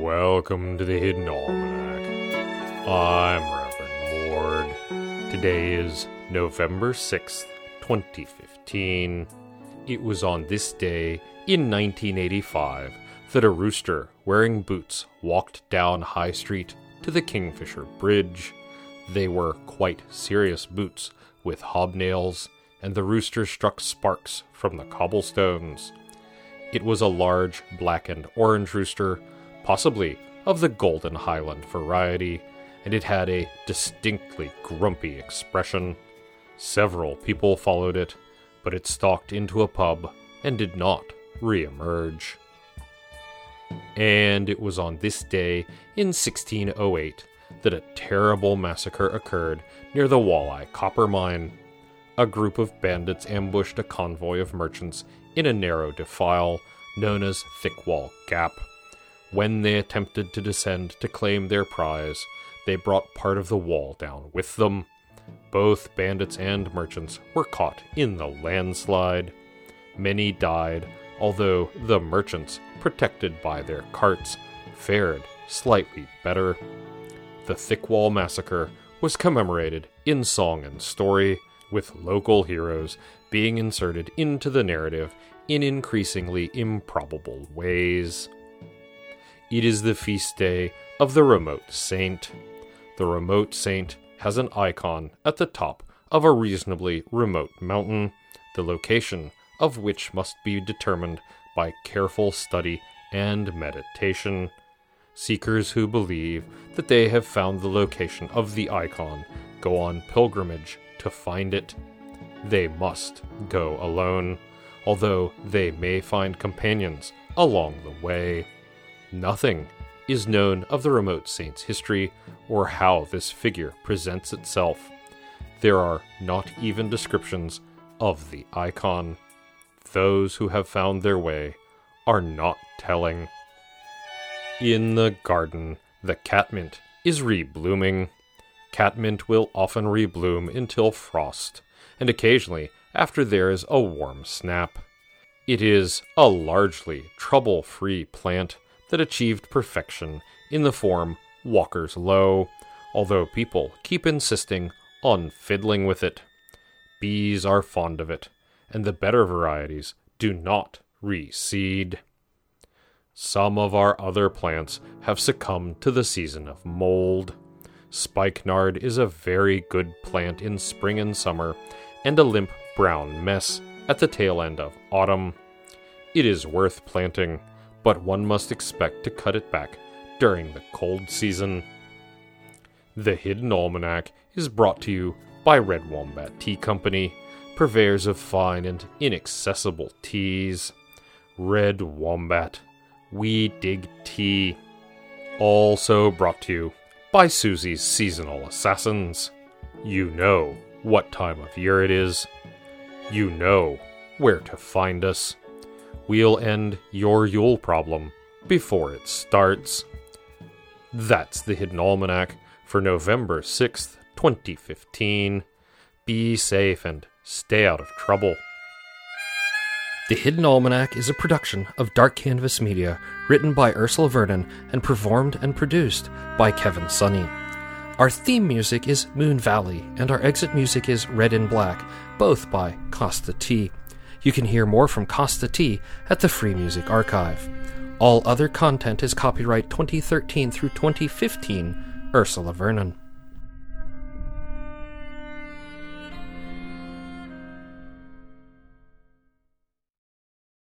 Welcome to the Hidden Almanac. I'm Reverend Ward. Today is November 6th, 2015. It was on this day in 1985 that a rooster wearing boots walked down High Street to the Kingfisher Bridge. They were quite serious boots with hobnails, and the rooster struck sparks from the cobblestones. It was a large black and orange rooster, possibly of the Golden Highland variety, and it had a distinctly grumpy expression. Several people followed it, but it stalked into a pub and did not re emerge. And it was on this day in 1608 that a terrible massacre occurred near the Walleye copper mine. A group of bandits ambushed a convoy of merchants in a narrow defile known as Thickwall Gap. When they attempted to descend to claim their prize, they brought part of the wall down with them. Both bandits and merchants were caught in the landslide. Many died, although the merchants, protected by their carts, fared slightly better. The Thickwall Massacre was commemorated in song and story, with local heroes being inserted into the narrative in increasingly improbable ways. It is the feast day of the Remote Saint. The Remote Saint has an icon at the top of a reasonably remote mountain, the location of which must be determined by careful study and meditation. Seekers who believe that they have found the location of the icon go on pilgrimage to find it. They must go alone, although they may find companions along the way. Nothing is known of the remote saint's history or how this figure presents itself. There are not even descriptions of the icon. Those who have found their way are not telling. In the garden, the catmint is reblooming. Catmint will often rebloom until frost, and occasionally after there is a warm snap. It is a largely trouble free plant that achieved perfection in the form Walker's Low, although people keep insisting on fiddling with it. Bees are fond of it, and the better varieties do not reseed. Some of our other plants have succumbed to the season of mold. Spikenard is a very good plant in spring and summer, and a limp brown mess at the tail end of autumn. It is worth planting, but one must expect to cut it back during the cold season. The Hidden Almanac is brought to you by Red Wombat Tea Company, purveyors of fine and inaccessible teas. Red Wombat, we dig tea. Also brought to you by Susie's Seasonal Assassins. You know what time of year it is. You know where to find us. We'll end your Yule problem before it starts. That's the Hidden Almanac for November 6th, 2015. Be safe and stay out of trouble. The Hidden Almanac is a production of Dark Canvas Media, written by Ursula Vernon and performed and produced by Kevin Sonney. Our theme music is Moon Valley, and our exit music is Red and Black, both by Kosta T. You can hear more from Kosta T at the Free Music Archive. All other content is copyright 2013 through 2015, Ursula Vernon.